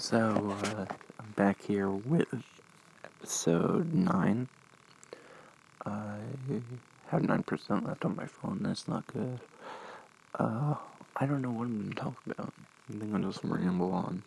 So, uh, I'm back here with episode 9. I have 9% left on my phone, that's not good. Uh, I don't know what I'm going to talk about. I think I'll just ramble on,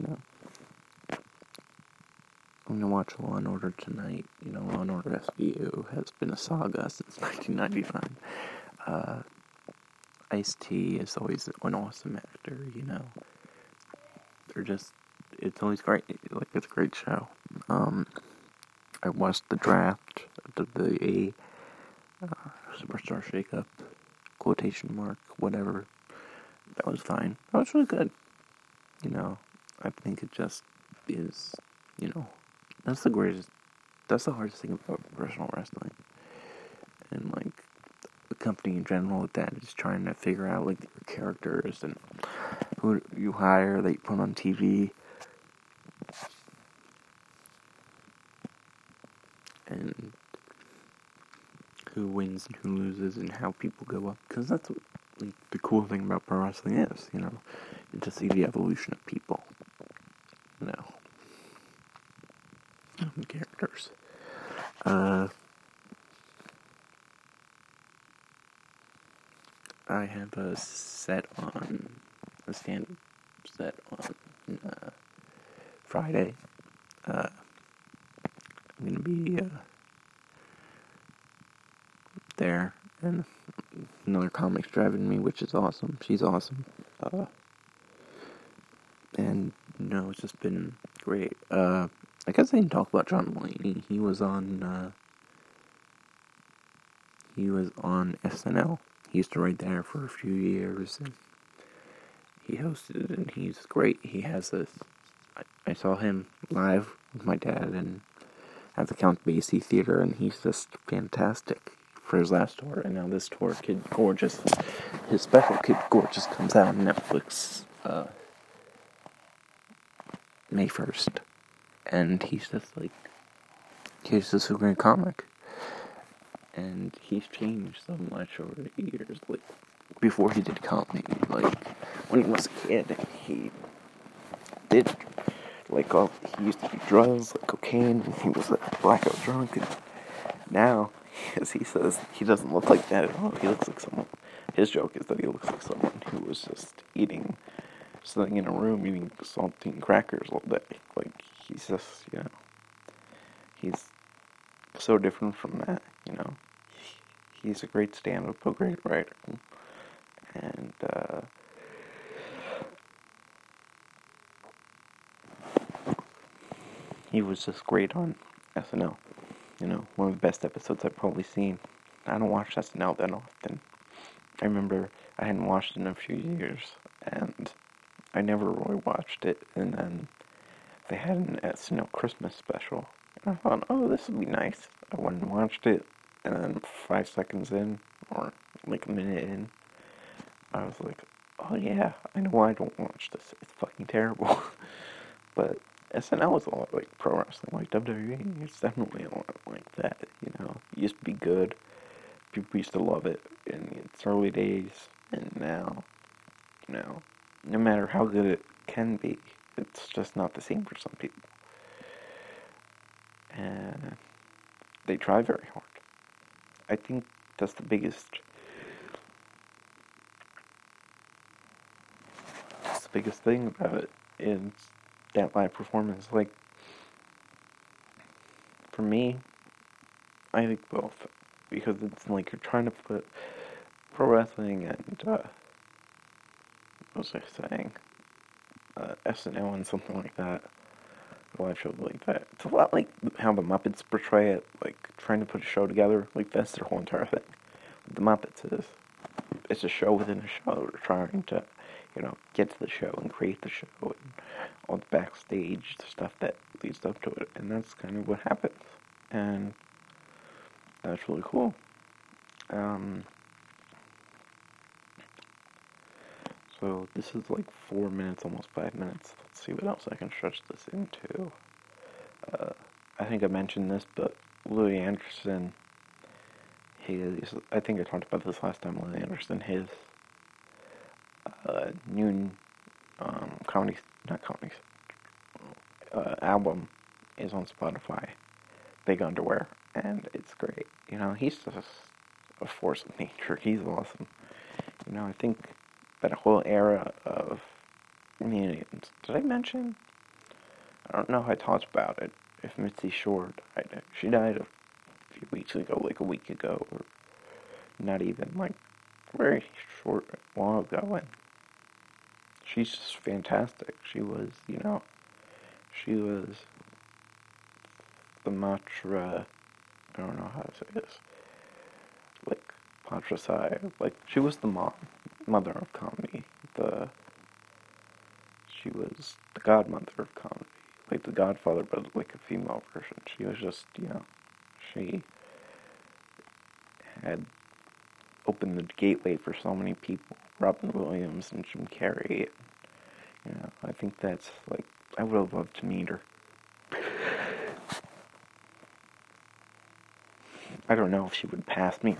you know. I'm to watch Law and Order tonight. You know, Law and Order SVU has been a saga since 1999. Uh, Ice T is always an awesome actor, you know they're just it's always great. Like it's a great show. Um, I watched the draft, the the uh, Superstar Shakeup, quotation mark, whatever. That was fine. That was really good. You know, I think it just is. You know, that's the greatest. That's the hardest thing about professional wrestling, and like the company in general with that is trying to figure out like your characters and who you hire that you put on TV. And who wins and who loses and how people go up. Because that's what like, the cool thing about pro wrestling is, you know. To see the evolution of people. You know. Characters. Uh, I have a set on a stand set on uh, Friday. Uh, I'm gonna be uh, there, and another comic's driving me, which is awesome. She's awesome. Uh, and no, it's just been great. Uh, I guess I didn't talk about John Mulaney. He was on. Uh, he was on SNL. He used to write there for a few years, and he hosted it, and he's great. He has this. I, I saw him live with my dad and at the Count Basie Theater, and he's just fantastic for his last tour. And now this tour, Kid Gorgeous, his special Kid Gorgeous comes out on Netflix uh, May first, and he's just like he's just a great comic, and he's changed so much over the years. Like before he did comedy, like when he was a kid, he did like all he used to do drugs, like cocaine, and he was a blackout drunk. And now, as he says, he doesn't look like that at all. He looks like someone. His joke is that he looks like someone who was just eating, sitting in a room eating saltine crackers all day. Like he's just, you know, he's so different from that. You know, he's a great stand-up, a great writer, and. uh he was just great on SNL. You know, one of the best episodes I've probably seen. I don't watch SNL that often. I remember I hadn't watched it in a few years, and I never really watched it. And then they had an SNL Christmas special, and I thought, oh, this would be nice. I went and watched it, and then five seconds in, or like a minute in, I was like, oh yeah, I know why I don't watch this. It's fucking terrible. but SNL is a lot like pro wrestling, like WWE. It's definitely a lot like that. You know, it used to be good. People used to love it in its early days, and now, you know, no matter how good it can be, it's just not the same for some people. And they try very hard. I think that's the biggest. That's the biggest thing about it is that live performance. Like, for me, I think both. Because it's like you're trying to put pro wrestling and, uh, what was I saying? Uh, SNL and something like that. A live show like that. It's a lot like how the Muppets portray it, like trying to put a show together. Like, that's their whole entire thing. the Muppets is, it's a show within a show. They're trying to you know, get to the show and create the show and all the backstage stuff that leads up to it. And that's kind of what happens. And that's really cool. Um, so this is like four minutes, almost five minutes. Let's see what else I can stretch this into. Uh, I think I mentioned this, but Louie Anderson, his, I think I talked about this last time, Louie Anderson, his uh, noon um, comedy, not comedy, uh, album is on Spotify. Big Underwear, and it's great. You know, he's just a force of nature. He's awesome. You know, I think that whole era of comedians. Did I mention? I don't know how I talked about it. If Mitzi Shore died, she died a few weeks ago, like a week ago, or not even like very short while ago, and she's just fantastic. She was, you know, she was the Matra. I don't know how to say this. Like Patricide, like she was the mom, mother of comedy. The she was the godmother of comedy, like the Godfather, but like a female version. She was just, you know, she had opened the gateway for so many people. Robin Williams and Jim Carrey. Know, I think that's like I would have loved to meet her. I don't know if she would pass me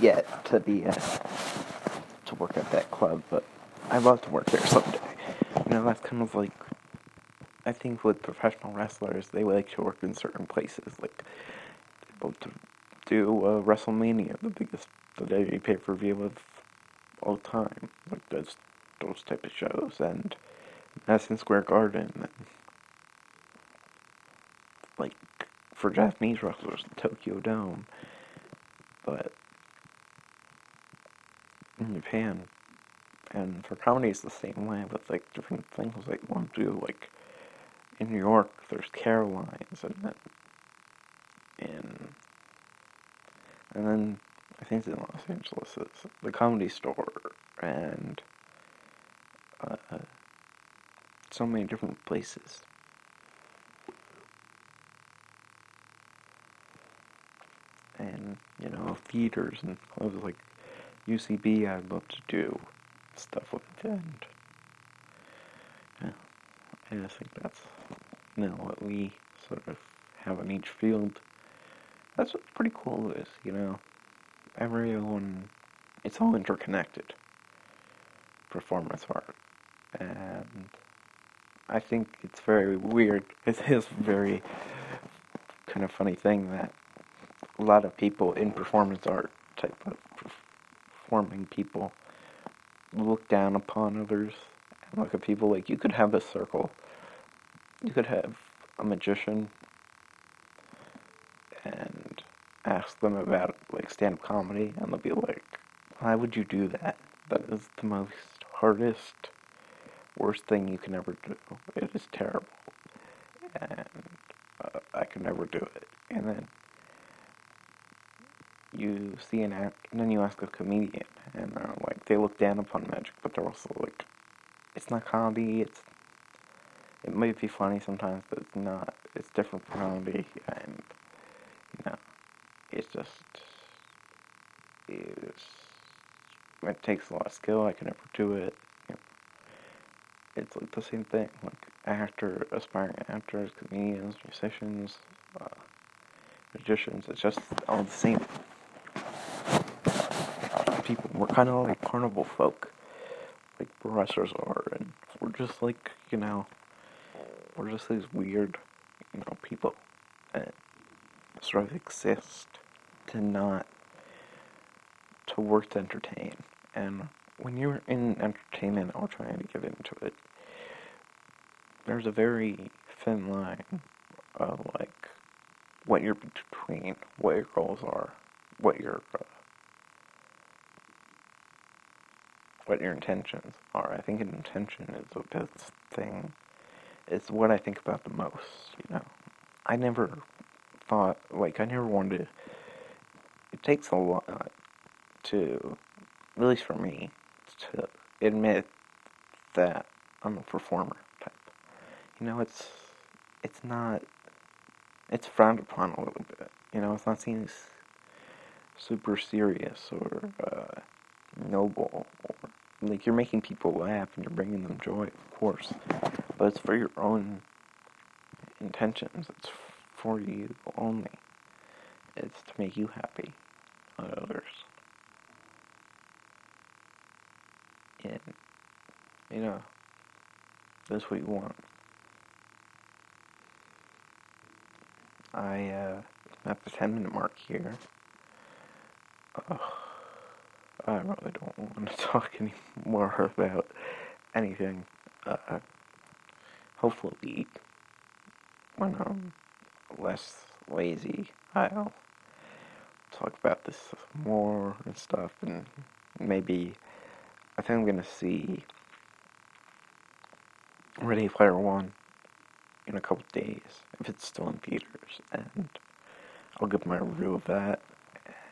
yet to be uh, to work at that club, but I'd love to work there someday. You know, that's kind of like I think with professional wrestlers, they like to work in certain places, like about to do uh, WrestleMania, the biggest the WWE pay per view of all time, like those those type of shows, and Madison Square Garden, and like for Japanese wrestlers, Tokyo Dome, but in Japan, and for comedy it's the same way with like different things like one do like in New York there's Caroline's and then and then think in Los Angeles it's the Comedy Store and uh, so many different places. And, you know, theaters and clubs like UCB, I'd love to do stuff with. And, yeah, I just think that's, you know, what we sort of have in each field. That's what's pretty cool is, you know, everyone, it's all interconnected. Performance art. And I think it's very weird. It is very kind of funny thing that a lot of people in performance art type of performing people look down upon others and look at people like you could have a circle. You could have a magician and ask them about like stand up comedy and they'll be like, Why would you do that? That is the most hardest worst thing you can ever do. It is terrible. And uh, I could never do it. And then you see an act, and then you ask a comedian, and they're like, they look down upon magic, but they're also like, it's not comedy, it's, it might be funny sometimes, but it's not, it's different from comedy, and, it's just, it's, it takes a lot of skill, I can never do it, it's like the same thing. Like actor, aspiring actors, comedians, musicians, uh, magicians. It's just all the same people. We're kind of like carnival folk, like wrestlers are, and we're just like you know, we're just these weird, you know, people that sort of exist to not to work to entertain and when you're in entertainment or trying to get into it, there's a very thin line of like what you're between, what your goals are, what your uh, what your intentions are. I think intention is the best thing. It's what I think about the most. You know, I never thought like I never wanted. To, it takes a lot to, at least for me, to admit that I'm a performer type. You know, it's it's not it's frowned upon a little bit. You know, it's not seen as super serious or uh, noble or like you're making people laugh and you're bringing them joy, of course, but it's for your own intentions. It's for you only. It's to make you happy, others. And, you know, That's what you want. I, uh, at the 10 minute mark here. Uh, I really don't want to talk anymore about anything. Uh, hopefully, when I'm less lazy, I'll talk about this more and stuff, and maybe I think I'm gonna see Ready Player One in a couple days if it's still in theaters, and I'll give my review of that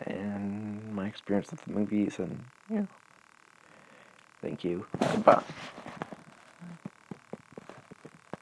and my experience with the movies, and yeah. Thank you. Goodbye.